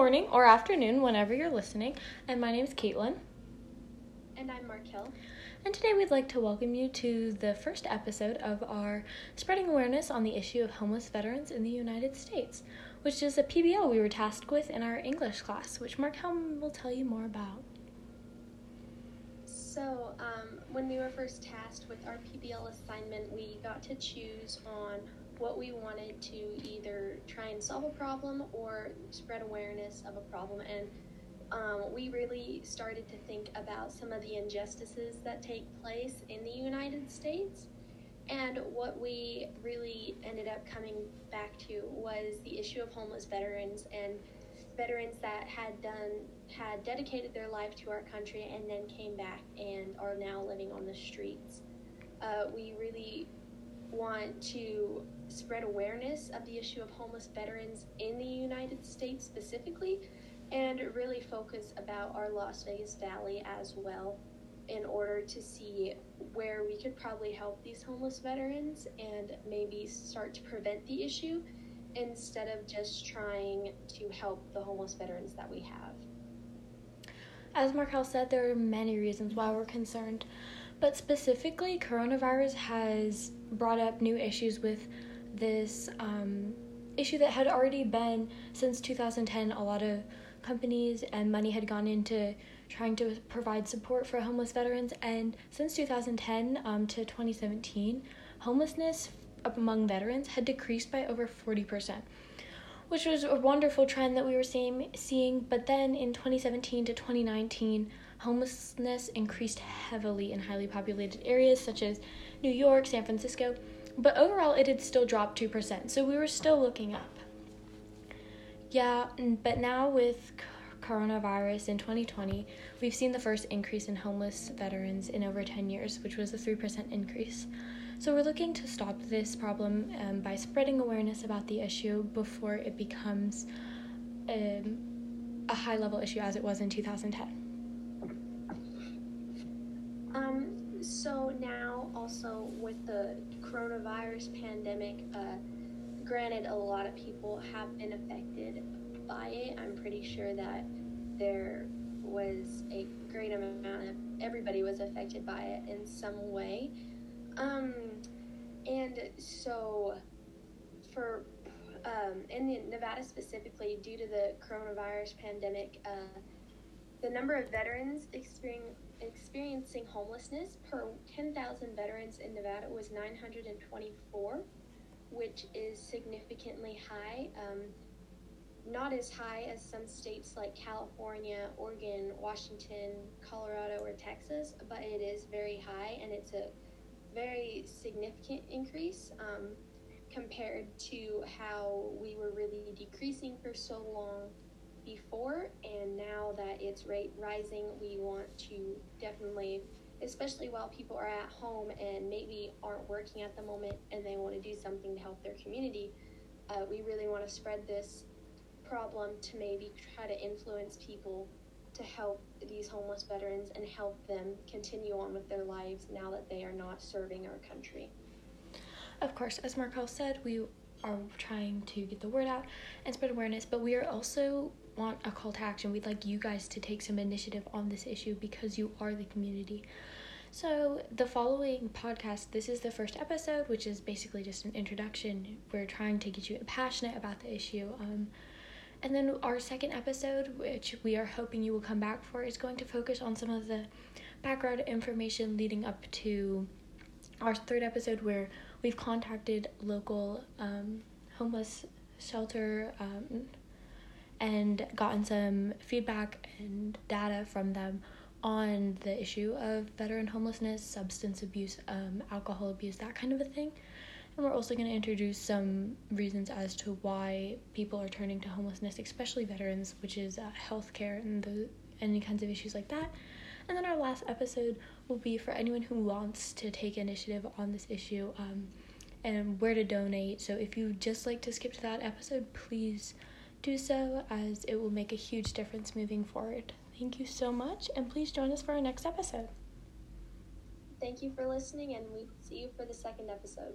morning or afternoon whenever you're listening. And my name is Caitlin. And I'm Markel. And today we'd like to welcome you to the first episode of our Spreading Awareness on the Issue of Homeless Veterans in the United States, which is a PBL we were tasked with in our English class, which Mark Markel will tell you more about. So, um, when we were first tasked with our PBL assignment, we got to choose on what we wanted to either try and solve a problem or spread awareness of a problem. And um, we really started to think about some of the injustices that take place in the United States. And what we really ended up coming back to was the issue of homeless veterans and veterans that had done had dedicated their life to our country and then came back and are now living on the streets. Uh, we really want to spread awareness of the issue of homeless veterans in the United States specifically and really focus about our Las Vegas Valley as well in order to see where we could probably help these homeless veterans and maybe start to prevent the issue instead of just trying to help the homeless veterans that we have. As Markel said, there are many reasons why we're concerned, but specifically, coronavirus has brought up new issues with this um, issue that had already been since 2010. A lot of companies and money had gone into trying to provide support for homeless veterans, and since 2010 um, to 2017, homelessness among veterans had decreased by over 40%, which was a wonderful trend that we were seeing, seeing. But then in 2017 to 2019, homelessness increased heavily in highly populated areas such as New York, San Francisco, but overall it had still dropped 2%, so we were still looking up. Yeah, but now with coronavirus in 2020, we've seen the first increase in homeless veterans in over 10 years, which was a 3% increase. So we're looking to stop this problem um, by spreading awareness about the issue before it becomes um, a high level issue as it was in 2010. Um, so now also with the coronavirus pandemic, uh, granted a lot of people have been affected by it. I'm pretty sure that there was a great amount of everybody was affected by it in some way. Um, and so for um, in Nevada specifically, due to the coronavirus pandemic, uh, the number of veterans experiencing experiencing homelessness per 10,000 veterans in Nevada was 924, which is significantly high. Um, not as high as some states like California, Oregon, Washington, Colorado, or Texas, but it is very high and it's a very significant increase um, compared to how we were really decreasing for so long before, and now that it's rate rising, we want to definitely, especially while people are at home and maybe aren't working at the moment and they want to do something to help their community, uh, we really want to spread this problem to maybe try to influence people to help these homeless veterans and help them continue on with their lives now that they are not serving our country. Of course, as Markel said, we are trying to get the word out and spread awareness, but we are also want a call to action. We'd like you guys to take some initiative on this issue because you are the community. So, the following podcast, this is the first episode, which is basically just an introduction. We're trying to get you passionate about the issue. Um, and then our second episode, which we are hoping you will come back for, is going to focus on some of the background information leading up to our third episode, where we've contacted local um, homeless shelter um, and gotten some feedback and data from them on the issue of veteran homelessness, substance abuse, um, alcohol abuse, that kind of a thing. And we're also going to introduce some reasons as to why people are turning to homelessness, especially veterans, which is uh, healthcare and the any kinds of issues like that. And then our last episode will be for anyone who wants to take initiative on this issue um, and where to donate. So if you just like to skip to that episode, please do so as it will make a huge difference moving forward. Thank you so much, and please join us for our next episode. Thank you for listening, and we see you for the second episode.